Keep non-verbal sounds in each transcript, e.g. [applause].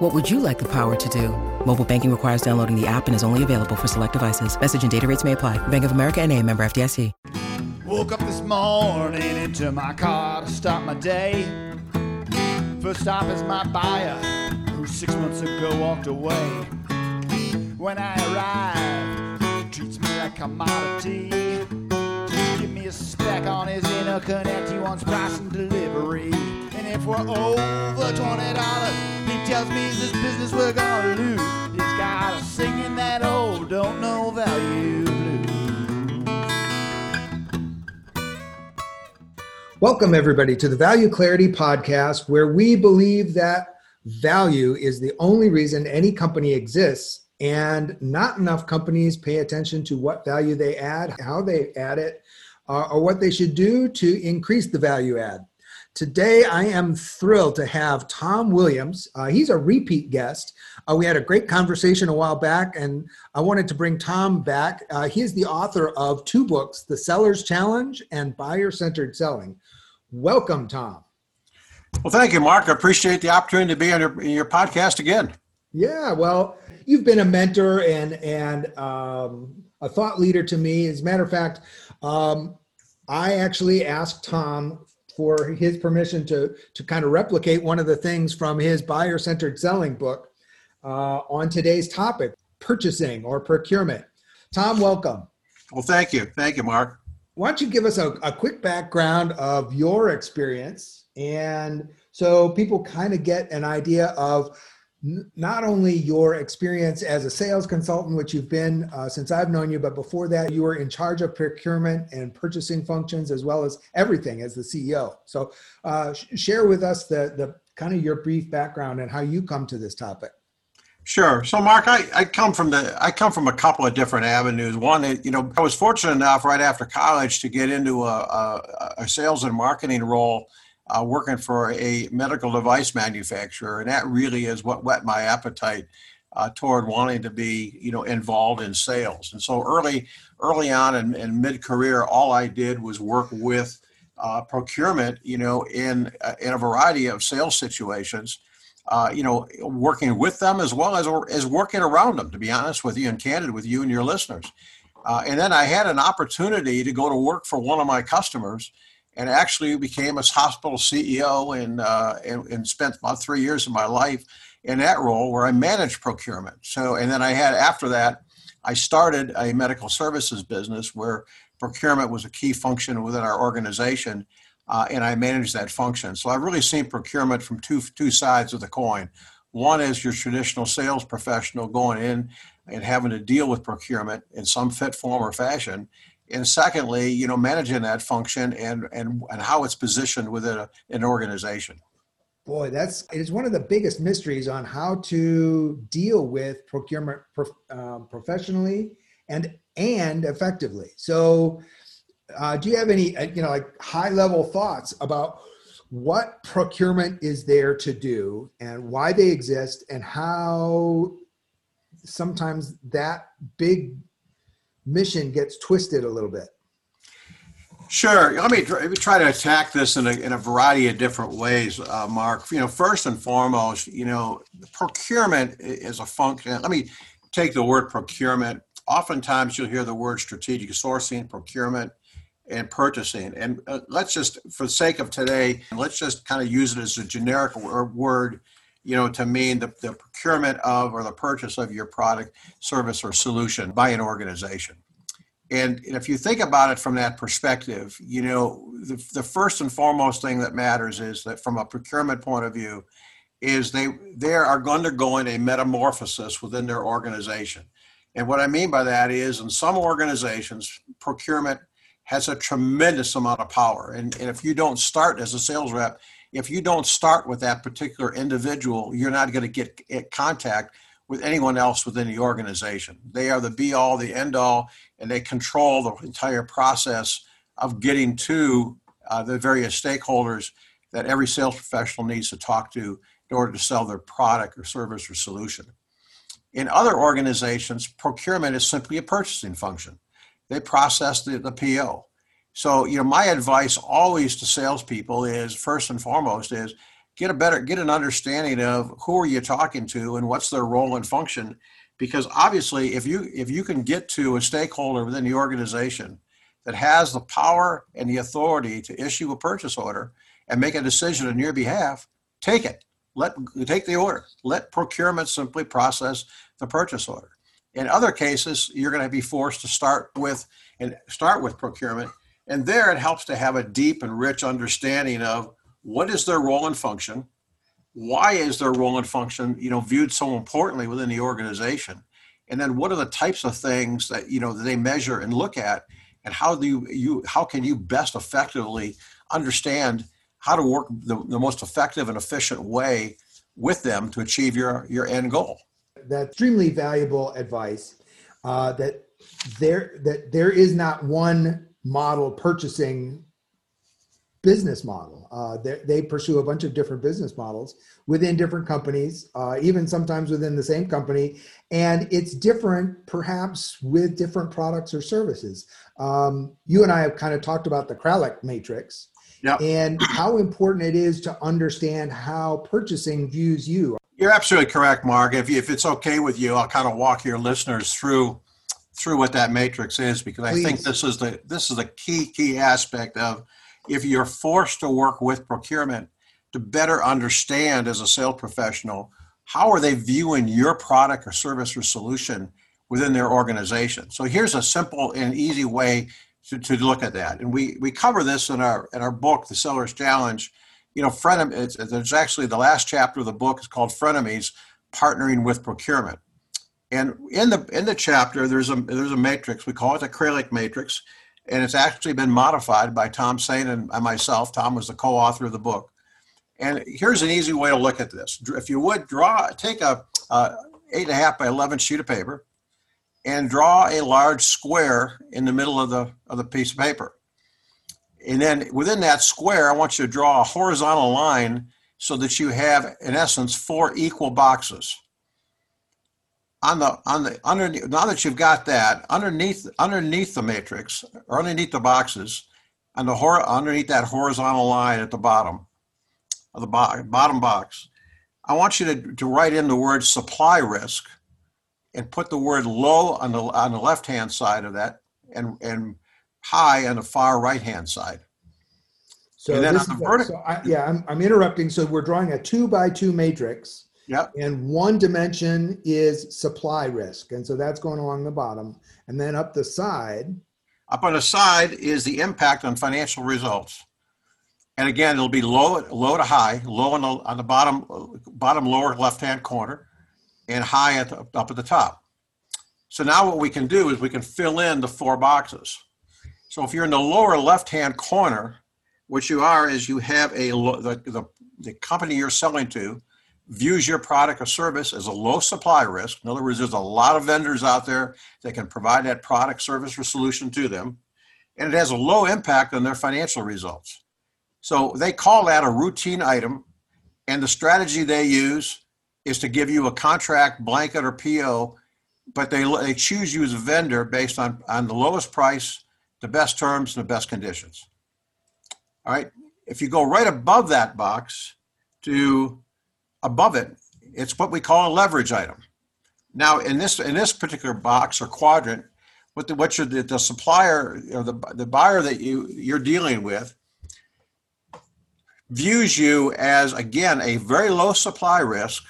What would you like the power to do? Mobile banking requires downloading the app and is only available for select devices. Message and data rates may apply. Bank of America and a member FDIC. Woke up this morning into my car to start my day. First stop is my buyer, who six months ago walked away. When I arrive, he treats me like commodity. A spec on his interconnect. He wants price and delivery. And if we're over twenty dollars, he tells me this business we're gonna lose. He's got us singing that old don't know value blues. Welcome, everybody, to the Value Clarity Podcast, where we believe that value is the only reason any company exists, and not enough companies pay attention to what value they add, how they add it, uh, or what they should do to increase the value add. Today, I am thrilled to have Tom Williams. Uh, he's a repeat guest. Uh, we had a great conversation a while back, and I wanted to bring Tom back. Uh, he is the author of two books The Seller's Challenge and Buyer Centered Selling. Welcome, Tom. Well, thank you, Mark. I appreciate the opportunity to be on your, your podcast again. Yeah, well, you've been a mentor and and um, a thought leader to me. As a matter of fact, um, I actually asked Tom for his permission to to kind of replicate one of the things from his buyer centered selling book uh, on today's topic: purchasing or procurement. Tom, welcome. Well, thank you, thank you, Mark. Why don't you give us a, a quick background of your experience and so people kind of get an idea of not only your experience as a sales consultant, which you've been uh, since I've known you, but before that, you were in charge of procurement and purchasing functions as well as everything as the CEO. So, uh, sh- share with us the, the kind of your brief background and how you come to this topic. Sure. So, Mark, I, I come from the I come from a couple of different avenues. One, you know, I was fortunate enough right after college to get into a, a, a sales and marketing role, uh, working for a medical device manufacturer, and that really is what whet my appetite uh, toward wanting to be, you know, involved in sales. And so, early early on in, in mid career, all I did was work with uh, procurement, you know, in uh, in a variety of sales situations uh, you know, working with them as well as as working around them. To be honest with you and candid with you and your listeners. Uh, and then I had an opportunity to go to work for one of my customers, and actually became a hospital CEO and, uh, and, and spent about three years of my life in that role where I managed procurement. So, and then I had after that, I started a medical services business where procurement was a key function within our organization uh, and I managed that function. So I've really seen procurement from two two sides of the coin. One is your traditional sales professional going in and having to deal with procurement in some fit form or fashion. And secondly, you know, managing that function and and, and how it's positioned within a, an organization. Boy, that's it is one of the biggest mysteries on how to deal with procurement prof, um, professionally and and effectively. So uh, do you have any, uh, you know, like high level thoughts about what procurement is there to do and why they exist and how sometimes that big mission gets twisted a little bit? Sure. Let me, let me try to attack this in a, in a variety of different ways, uh, Mark. You know, first and foremost, you know, procurement is a function. Let me take the word procurement. Oftentimes you'll hear the word strategic sourcing, procurement and purchasing. And uh, let's just, for the sake of today, let's just kind of use it as a generic word, you know, to mean the, the procurement of or the purchase of your product, service, or solution by an organization. And if you think about it from that perspective, you know, the, the first and foremost thing that matters is that from a procurement point of view, is they they are undergoing a metamorphosis within their organization. And what I mean by that is in some organizations, procurement has a tremendous amount of power. And, and if you don't start as a sales rep, if you don't start with that particular individual, you're not going to get contact with anyone else within the organization. They are the be all, the end all, and they control the entire process of getting to uh, the various stakeholders that every sales professional needs to talk to in order to sell their product or service or solution. In other organizations, procurement is simply a purchasing function. They process the, the PO. So, you know, my advice always to salespeople is first and foremost is get a better get an understanding of who are you talking to and what's their role and function. Because obviously, if you if you can get to a stakeholder within the organization that has the power and the authority to issue a purchase order and make a decision on your behalf, take it. Let take the order. Let procurement simply process the purchase order. In other cases, you're going to be forced to start with and start with procurement and there it helps to have a deep and rich understanding of what is their role and function, why is their role and function, you know, viewed so importantly within the organization, and then what are the types of things that you know that they measure and look at, and how do you, you how can you best effectively understand how to work the, the most effective and efficient way with them to achieve your your end goal. That's extremely valuable advice. Uh, that there that there is not one model purchasing business model. Uh, they pursue a bunch of different business models within different companies, uh, even sometimes within the same company, and it's different perhaps with different products or services. Um, you and I have kind of talked about the Kraljic matrix. Yep. And how important it is to understand how purchasing views you. You're absolutely correct, Mark. If, you, if it's okay with you, I'll kind of walk your listeners through through what that matrix is because Please. I think this is the this is the key key aspect of if you're forced to work with procurement to better understand as a sales professional how are they viewing your product or service or solution within their organization. So here's a simple and easy way to, to look at that. And we we cover this in our in our book, The Seller's Challenge. You know, frenemy, it's, it's actually the last chapter of the book is called Frenemies, Partnering with Procurement. And in the in the chapter, there's a there's a matrix. We call it the Kraljic matrix, and it's actually been modified by Tom Sain and myself. Tom was the co-author of the book. And here's an easy way to look at this. If you would draw, take a, a eight and a half by eleven sheet of paper, and draw a large square in the middle of the of the piece of paper. And then within that square, I want you to draw a horizontal line so that you have, in essence, four equal boxes on the on the underneath now that you've got that underneath underneath the matrix or underneath the boxes and the hor- underneath that horizontal line at the bottom of the bo- bottom box i want you to, to write in the word supply risk and put the word low on the on the left hand side of that and and high on the far right hand side. So, and then on the vertical, so I, yeah I'm, I'm interrupting. So we're drawing a two by two matrix Yep. And one dimension is supply risk. And so that's going along the bottom. And then up the side. Up on the side is the impact on financial results. And again, it'll be low, low to high, low on the, on the bottom, bottom lower left-hand corner, and high at the, up at the top. So now what we can do is we can fill in the four boxes. So if you're in the lower left-hand corner, what you are is you have a the, the, the company you're selling to views your product or service as a low supply risk. In other words, there's a lot of vendors out there that can provide that product, service, or solution to them, and it has a low impact on their financial results. So they call that a routine item, and the strategy they use is to give you a contract blanket or PO, but they, they choose you as a vendor based on, on the lowest price, the best terms, and the best conditions. All right. If you go right above that box to above it, it's what we call a leverage item. Now, in this in this particular box or quadrant, what the what the, the supplier or the the buyer that you you're dealing with views you as again a very low supply risk,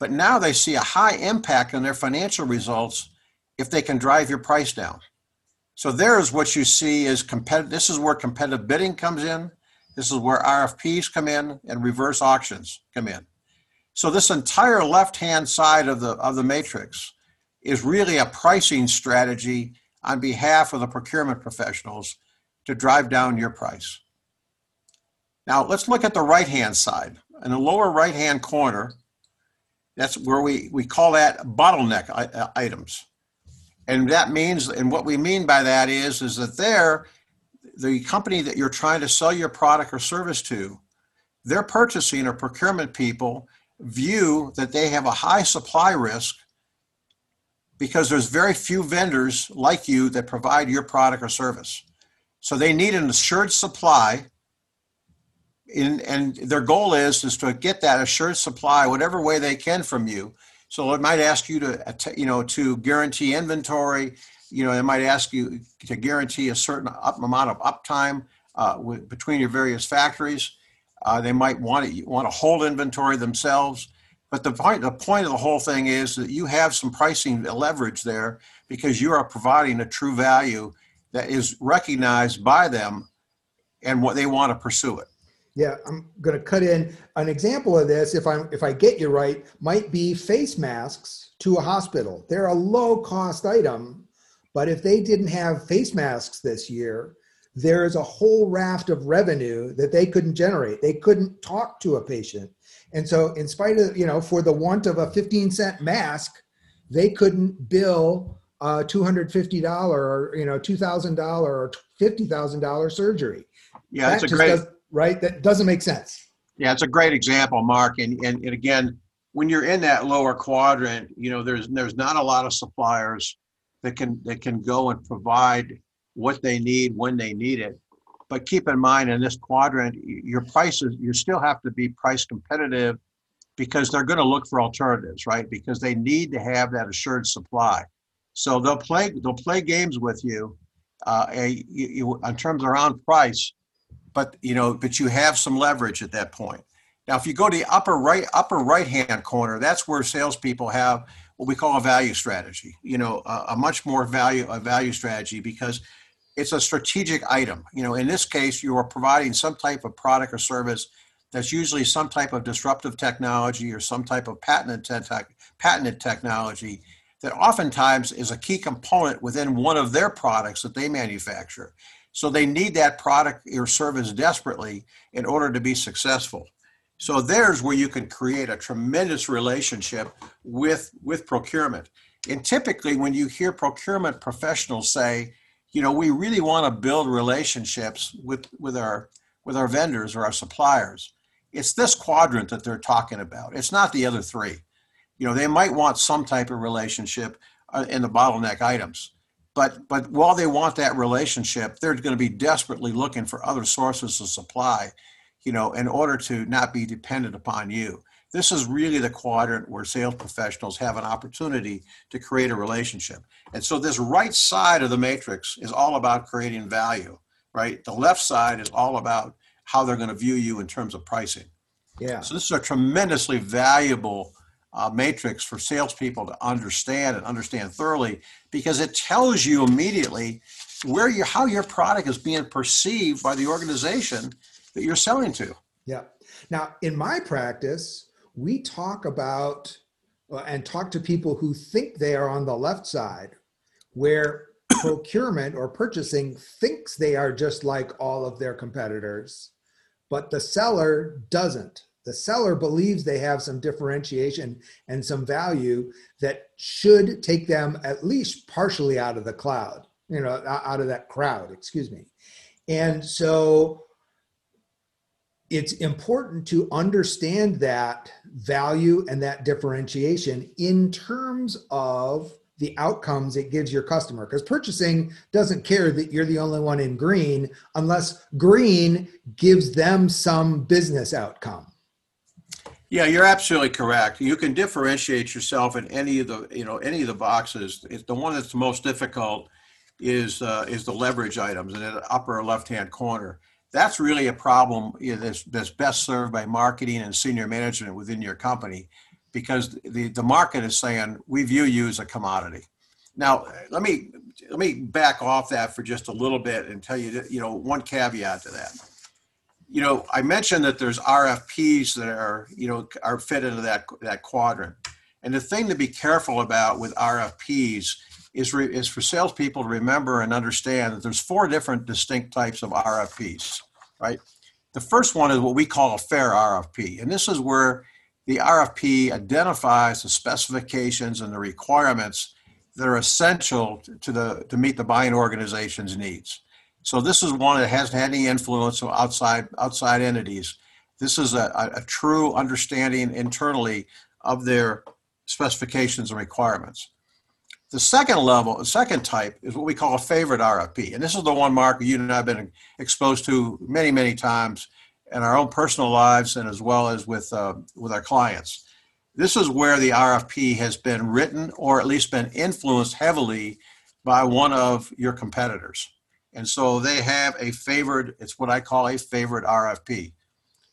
but now they see a high impact on their financial results if they can drive your price down. So there's what you see is competitive. This is where competitive bidding comes in. This is where RFPs come in and reverse auctions come in. So this entire left-hand side of the of the matrix is really a pricing strategy on behalf of the procurement professionals to drive down your price. Now let's look at the right-hand side. In the lower right-hand corner, That's where we, we call that bottleneck uh, items. And that means, and what we mean by that is, is that there, the company that you're trying to sell your product or service to, their purchasing or procurement people view that they have a high supply risk because there's very few vendors like you that provide your product or service. So they need an assured supply. In, and their goal is is to get that assured supply whatever way they can from you. So it might ask you to you know to guarantee inventory. You know, it might ask you to guarantee a certain up amount of uptime uh, with, between your various factories. Uh, they might want to want to hold inventory themselves. But the point, the point of the whole thing is that you have some pricing leverage there because you are providing a true value that is recognized by them and what they want to pursue it. Yeah, I'm going to cut in an example of this. If I'm if I get you right, might be face masks to a hospital. They're a low cost item, but if they didn't have face masks this year, there is a whole raft of revenue that they couldn't generate. They couldn't talk to a patient. And so, in spite of, you know, for the want of a 15 cent mask, they couldn't bill a $250 or, you know, $2,000 or $50,000 surgery. Yeah, that's a great, does, right? That doesn't make sense. Yeah, it's a great example, Mark. And, and, and again, when you're in that lower quadrant, you know, there's, there's not a lot of suppliers that can, that can go and provide what they need when they need it. But keep in mind in this quadrant, your prices, you still have to be price competitive because they're going to look for alternatives, right? Because they need to have that assured supply. So they'll play they'll play games with you, uh, a, you, in terms around price, but you know, but you have some leverage at that point. Now, if you go to the upper right upper right hand corner, that's where salespeople have what we call a value strategy. You know, a, a much more value a value strategy because it's a strategic item. You know, in this case, you are providing some type of product or service that's usually some type of disruptive technology or some type of patented, te- patented technology that oftentimes is a key component within one of their products that they manufacture. So they need that product or service desperately in order to be successful. So there's where you can create a tremendous relationship with, with procurement. And typically, when you hear procurement professionals say, you know, we really want to build relationships with, with our with our vendors or our suppliers. It's this quadrant that they're talking about. It's not the other three. You know, they might want some type of relationship uh, in the bottleneck items, but but while they want that relationship, they're going to be desperately looking for other sources of supply, you know, in order to not be dependent upon you. This is really the quadrant where sales professionals have an opportunity to create a relationship. And so this right side of the matrix is all about creating value, right? The left side is all about how they're going to view you in terms of pricing. Yeah. So this is a tremendously valuable uh, matrix for salespeople to understand and understand thoroughly because it tells you immediately where you how your product is being perceived by the organization that you're selling to. Yeah. Now, in my practice, we talk about uh, and talk to people who think they are on the left side, where procurement or purchasing thinks they are just like all of their competitors, but the seller doesn't. The seller believes they have some differentiation and some value that should take them at least partially out of the cloud, you know, out of that crowd, excuse me. And so it's important to understand that value and that differentiation in terms of the outcomes it gives your customer because purchasing doesn't care that you're the only one in green unless green gives them some business outcome. Yeah you're absolutely correct. You can differentiate yourself in any of the you know any of the boxes. It's the one that's the most difficult is uh, is the leverage items in the upper left hand corner that's really a problem that's, that's best served by marketing and senior management within your company because the, the market is saying we view you as a commodity. Now let me let me back off that for just a little bit and tell you that, you know one caveat to that. You know i mentioned that there's rfps that are you know are fit into that that quadrant. And the thing to be careful about with rfps is, re, is for salespeople to remember and understand that there's four different distinct types of RFPs, right? The first one is what we call a fair RFP, and this is where the RFP identifies the specifications and the requirements that are essential to the to meet the buying organization's needs. So this is one that hasn't had any influence of outside outside entities. This is a, a true understanding internally of their specifications and requirements. The second level, the second type, is what we call a favorite RFP, and this is the one, Mark, you and I have been exposed to many, many times in our own personal lives and as well as with uh, with our clients. This is where the RFP has been written or at least been influenced heavily by one of your competitors. And so they have a favored, it's what I call a favorite RFP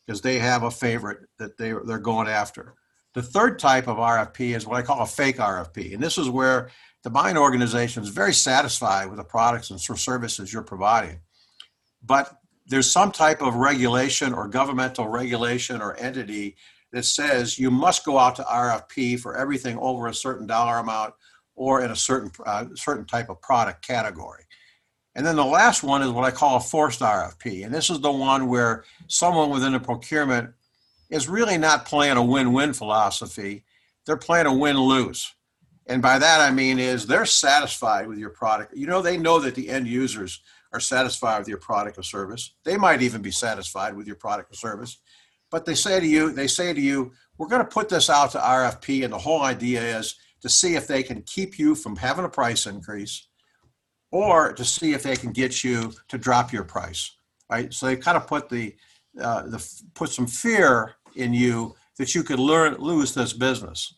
because they have a favorite that they, they're going after. The third type of RFP is what I call a fake RFP. And this is where the buying organization is very satisfied with the products and services you're providing. But there's some type of regulation or governmental regulation or entity that says you must go out to RFP for everything over a certain dollar amount or in a certain uh, certain type of product category. And then the last one is what I call a forced RFP. And this is the one where someone within the procurement is really not playing a win-win philosophy. They're playing a win-lose. And by that I mean is they're satisfied with your product. You know, they know that the end users are satisfied with your product or service. They might even be satisfied with your product or service. But they say to you, they say to you, we're going to put this out to RFP, and the whole idea is to see if they can keep you from having a price increase or to see if they can get you to drop your price. Right? So they kind of put the uh, the put some fear in you that you could learn lose this business.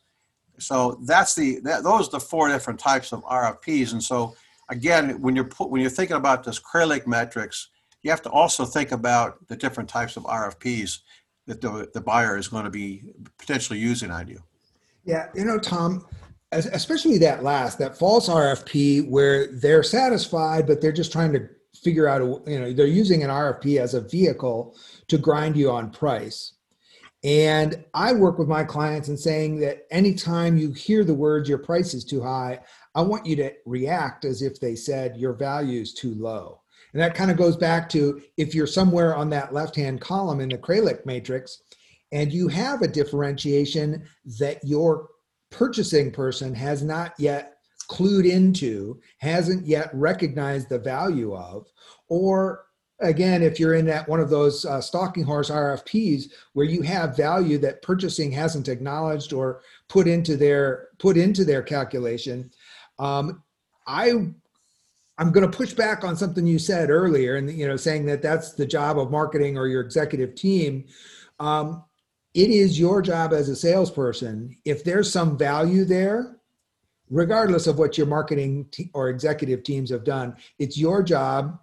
So that's the that, those are the four different types of RFPs, and so again, when you're put, when you're thinking about this Kraljic matrix, you have to also think about the different types of RFPs that the, the buyer is going to be potentially using on you. Yeah, you know, Tom, especially that last, that false RFP where they're satisfied, but they're just trying to figure out, you know, they're using an RFP as a vehicle to grind you on price. And I work with my clients and saying that anytime you hear the words your price is too high, I want you to react as if they said your value is too low. And that kind of goes back to if you're somewhere on that left hand column in the Kraljic matrix and you have a differentiation that your purchasing person has not yet clued into, hasn't yet recognized the value of, or again, if you're in that one of those uh, stalking horse RFPs where you have value that purchasing hasn't acknowledged or put into their put into their calculation, um, I I'm going to push back on something you said earlier, and you know, saying that that's the job of marketing or your executive team. Um, it is your job as a salesperson. If there's some value there, regardless of what your marketing or executive teams have done, it's your job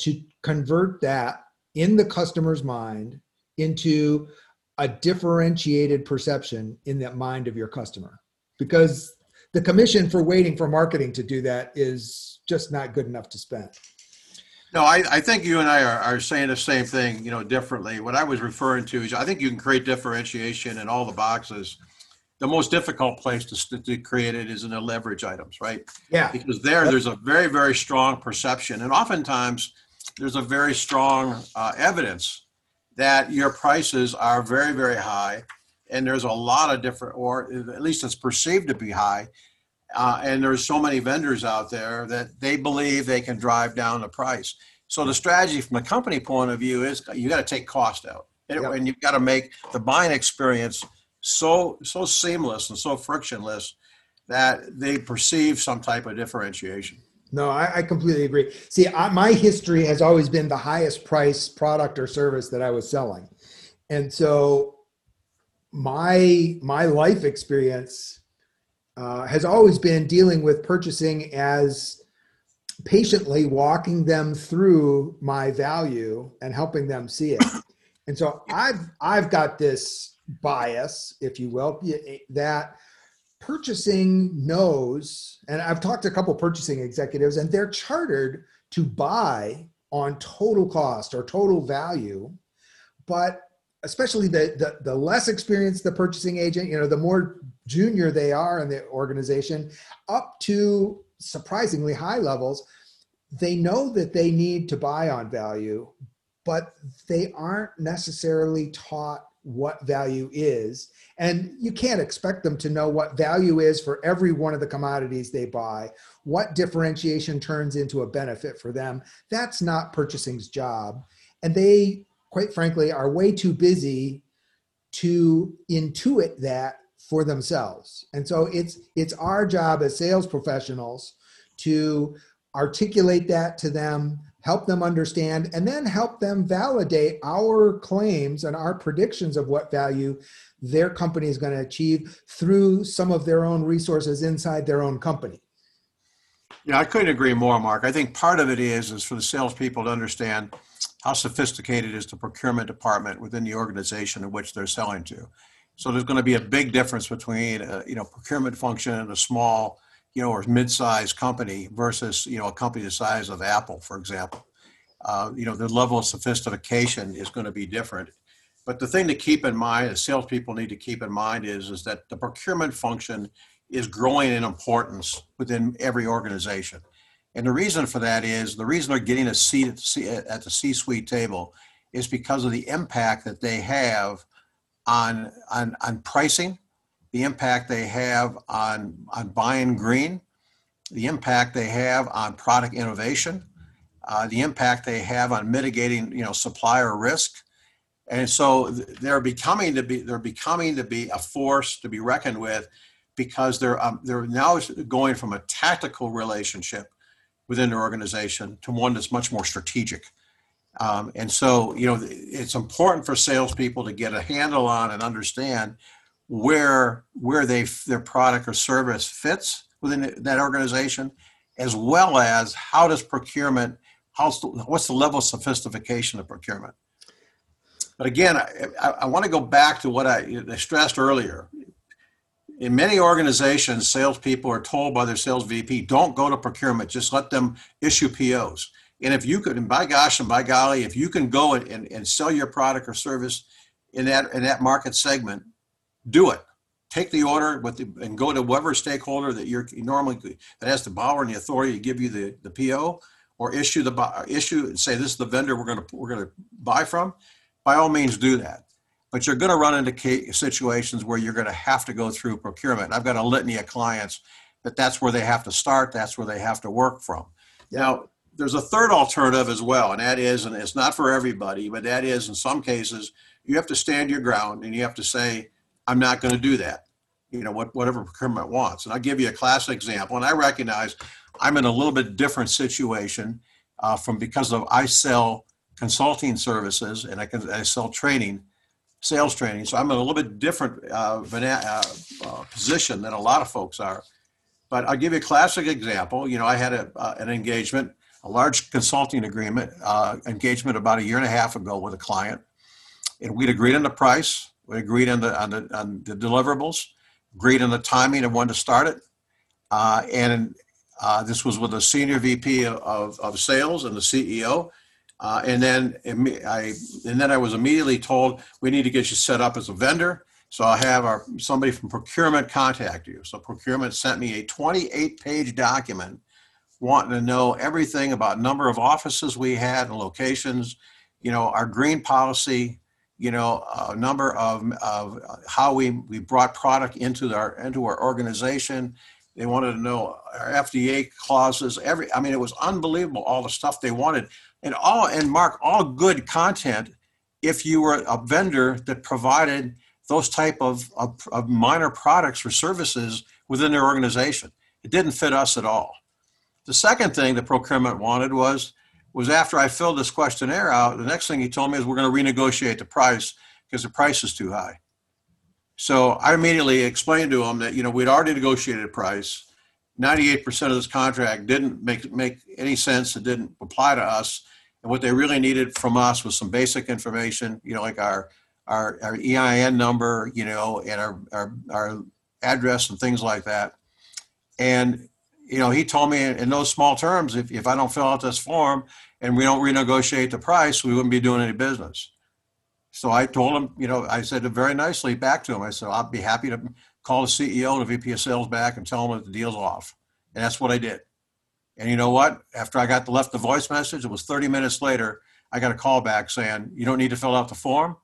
to convert that in the customer's mind into a differentiated perception in that mind of your customer because the commission for waiting for marketing to do that is just not good enough to spend. No, I, I think you and I are, are saying the same thing, you know, differently. What I was referring to is I think you can create differentiation in all the boxes. The most difficult place to, to create it is in the leverage items, right? Yeah. Because there, there's a very, very strong perception. And oftentimes, there's a very strong uh, evidence that your prices are very, very high and there's a lot of different, or at least it's perceived to be high. Uh, and there's so many vendors out there that they believe they can drive down the price. So the strategy from a company point of view is you got to take cost out, yep. and you've got to make the buying experience so so seamless and so frictionless that they perceive some type of differentiation. No, I, I completely agree. See, I, my history has always been the highest price product or service that I was selling, and so my my life experience uh, has always been dealing with purchasing as patiently walking them through my value and helping them see it. And so I've I've got this bias, if you will, that purchasing knows, and I've talked to a couple purchasing executives, and they're chartered to buy on total cost or total value, but especially the, the, the less experienced the purchasing agent, you know, the more junior they are in the organization, up to surprisingly high levels, they know that they need to buy on value, but they aren't necessarily taught what value is. And you can't expect them to know what value is for every one of the commodities they buy, what differentiation turns into a benefit for them. That's not purchasing's job. And they, quite frankly, are way too busy to intuit that for themselves. And so it's it's our job as sales professionals to articulate that to them, help them understand, and then help them validate our claims and our predictions of what value their company is going to achieve through some of their own resources inside their own company. Yeah, I couldn't agree more, Mark. I think part of it is is for the salespeople to understand how sophisticated is the procurement department within the organization in which they're selling to. So there's going to be a big difference between a, you know procurement function and a small you know or mid-sized company versus you know a company the size of Apple, for example. Uh, you know the level of sophistication is going to be different. But the thing to keep in mind, the salespeople need to keep in mind, is is that the procurement function is growing in importance within every organization. And the reason for that is the reason they're getting a seat at the C-suite table is because of the impact that they have on, on, on pricing, the impact they have on, on buying green, the impact they have on product innovation, uh, the impact they have on mitigating, you know, supplier risk. And so they're becoming to be they're becoming to be a force to be reckoned with because they're um, they're now going from a tactical relationship within their organization to one that's much more strategic. Um, and so, you know, it's important for salespeople to get a handle on and understand where where they their product or service fits within that organization, as well as how does procurement, how's the, what's the level of sophistication of procurement. But again, I, I, I want to go back to what I, I stressed earlier. In many organizations, salespeople are told by their sales VP, don't go to procurement, just let them issue POs. And if you could, and by gosh and by golly, if you can go and, and, and sell your product or service in that in that market segment, do it. Take the order with the, and go to whatever stakeholder that you're normally that has the power and the authority to give you the, the PO or issue the issue and say this is the vendor we're going to we're going to buy from. By all means, do that. But you're going to run into situations where you're going to have to go through procurement. I've got a litany of clients that that's where they have to start. That's where they have to work from. Now, there's a third alternative as well, and that is, and it's not for everybody, but that is in some cases, you have to stand your ground and you have to say, I'm not going to do that. You know, what, whatever procurement wants. And I'll give you a classic example. And I recognize I'm in a little bit different situation uh, from because of I sell consulting services and I can I sell training, sales training. So I'm in a little bit different uh, uh, uh, position than a lot of folks are. But I'll give you a classic example. You know, I had a, uh, an engagement a large consulting agreement uh, engagement about a year and a half ago with a client, and we'd agreed on the price, we agreed on the on the, on the deliverables, agreed on the timing of when to start it, uh, and uh, this was with a senior VP of, of sales and the CEO. Uh, and then I and then I was immediately told we need to get you set up as a vendor. So I have our somebody from procurement contact you. So procurement sent me a 28 page document wanting to know everything about number of offices we had and locations, you know, our green policy, you know, a number of, of how we, we brought product into our into our organization. They wanted to know our FDA clauses. Every, I mean, it was unbelievable all the stuff they wanted, and all and Mark, all good content. If you were a vendor that provided those type of, of, of minor products or services within their organization, it didn't fit us at all. The second thing the procurement wanted was was after I filled this questionnaire out, the next thing he told me is we're going to renegotiate the price because the price is too high. So I immediately explained to him that you know we'd already negotiated a price. 98% of this contract didn't make make any sense. It didn't apply to us. And what they really needed from us was some basic information, you know, like our our, our EIN number, you know, and our, our, our address and things like that. And you know, he told me in those small terms, if, if I don't fill out this form and we don't renegotiate the price, we wouldn't be doing any business. So I told him, you know, I said very nicely back to him. I said, I'll be happy to call the CEO and the VP of sales back and tell him that the deal's off. And that's what I did. And you know what? After I got the, left the voice message, it was 30 minutes later, I got a call back saying, you don't need to fill out the form.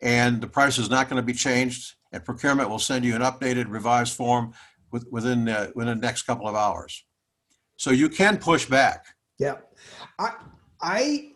and the price is not going to be changed. And procurement will send you an updated, revised form within uh, within the next couple of hours. So you can push back. Yeah, I I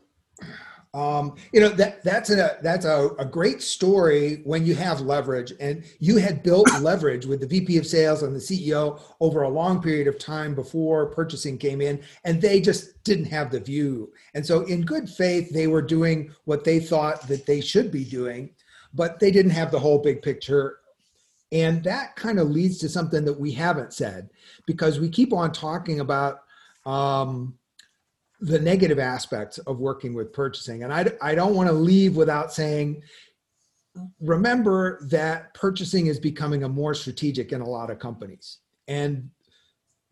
um, you know that that's a that's a, a great story when you have leverage, and you had built [coughs] leverage with the VP of Sales and the CEO over a long period of time before purchasing came in, and they just didn't have the view. And so, in good faith, they were doing what they thought that they should be doing, but they didn't have the whole big picture. And that kind of leads to something that we haven't said because we keep on talking about. Um, the negative aspects of working with purchasing. And I, I don't want to leave without saying, remember that purchasing is becoming a more strategic in a lot of companies. And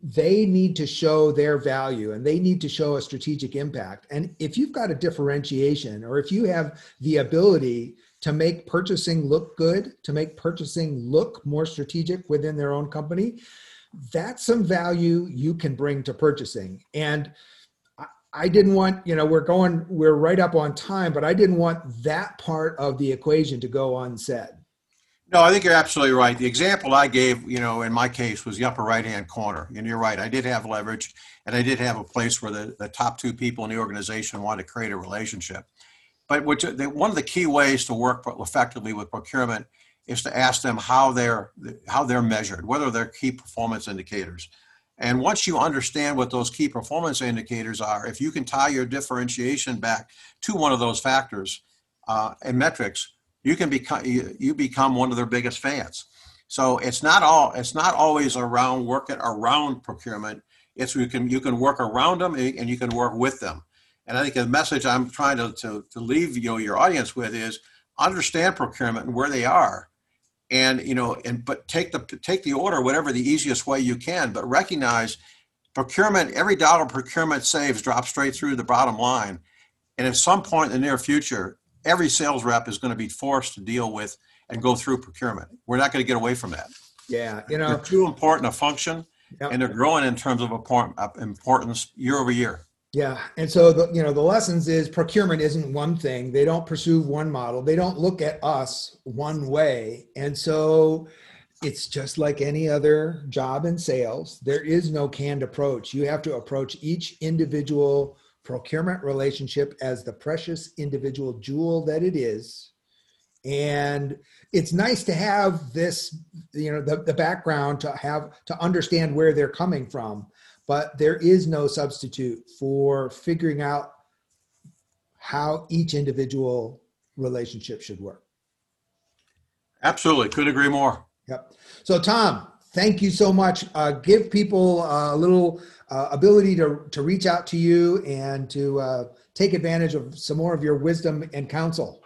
they need to show their value and they need to show a strategic impact. And if you've got a differentiation or if you have the ability to make purchasing look good, to make purchasing look more strategic within their own company, that's some value you can bring to purchasing. And I didn't want, you know, we're going, we're right up on time, but I didn't want that part of the equation to go unsaid. No, I think you're absolutely right. The example I gave, you know, in my case was the upper right hand corner. And you're right, I did have leverage and I did have a place where the, the top two people in the organization wanted to create a relationship. But which, one of the key ways to work effectively with procurement is to ask them how they're how they're measured, whether they're key performance indicators. And once you understand what those key performance indicators are, if you can tie your differentiation back to one of those factors uh, and metrics, you can become you, you become one of their biggest fans. So it's not all it's not always around working around procurement. It's you can you can work around them and you can work with them. And I think the message I'm trying to, to, to leave you know, your audience with is understand procurement and where they are. And you know and but take the take the order whatever the easiest way you can but recognize procurement every dollar procurement saves drops straight through the bottom line. And at some point in the near future every sales rep is going to be forced to deal with and go through procurement. We're not going to get away from that. Yeah you know. They're too important a function yep. and they're growing in terms of uh, importance year over year yeah, and so the you know the lessons is procurement isn't one thing. They don't pursue one model. They don't look at us one way, and so it's just like any other job in sales. There is no canned approach. You have to approach each individual procurement relationship as the precious individual jewel that it is. And it's nice to have this, you know, the, the background to have to understand where they're coming from but there is no substitute for figuring out how each individual relationship should work. Absolutely. Could agree more. Yep. So, Tom, thank you so much. Uh, give people a little uh, ability to, to reach out to you and to uh, take advantage of some more of your wisdom and counsel.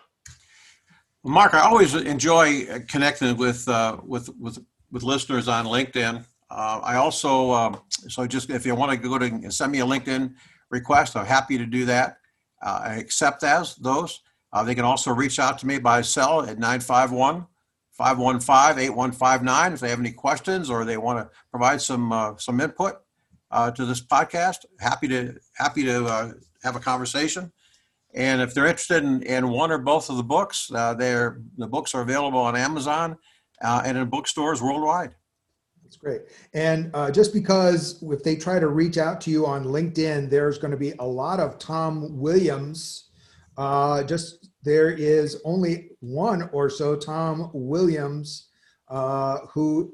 Mark, I always enjoy connecting with, uh, with, with, with listeners on LinkedIn. Uh, I also, um, so just if you want to go to and send me a LinkedIn request, I'm happy to do that. Uh, I accept as those. Uh, they can also reach out to me by cell at 951 515 8159 if they have any questions or they want to provide some uh, some input uh, to this podcast. Happy to happy to uh, have a conversation. And if they're interested in, in one or both of the books, uh, the books are available on Amazon and in bookstores worldwide. That's great. And uh, just because if they try to reach out to you on LinkedIn, there's going to be a lot of Tom Williams. Uh, just there is only one or so Tom Williams uh, who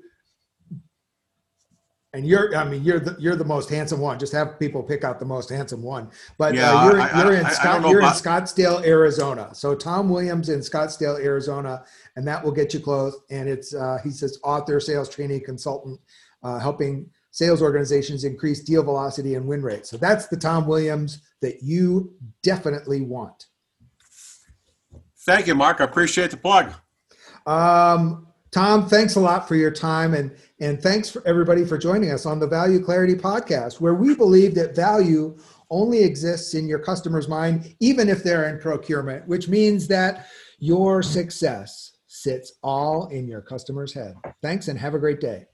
and you're i mean you're the you're the most handsome one. Just have people pick out the most handsome one. But yeah, uh, you're, I, you're I, in Scott, you're about- in scottsdale arizona. So tom williams in scottsdale arizona and that will get you close. And it's uh, he says author sales training consultant uh, helping sales organizations increase deal velocity and win rate so that's the tom williams that you definitely want. Thank you mark. I appreciate the plug. Um, Tom, thanks a lot for your time and and thanks for everybody for joining us on the Value Clarity podcast where we believe that value only exists in your customer's mind even if they're in procurement, which means that your success sits all in your customer's head. Thanks and have a great day.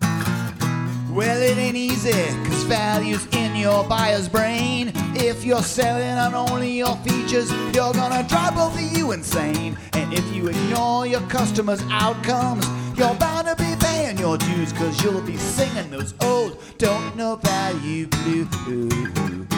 Well, it ain't easy, cause value's in your buyer's brain. If you're selling on only your features, you're gonna drive both of you insane. And if you ignore your customers' outcomes, you're bound to be paying your dues, cause you'll be singing those old don't know value blues.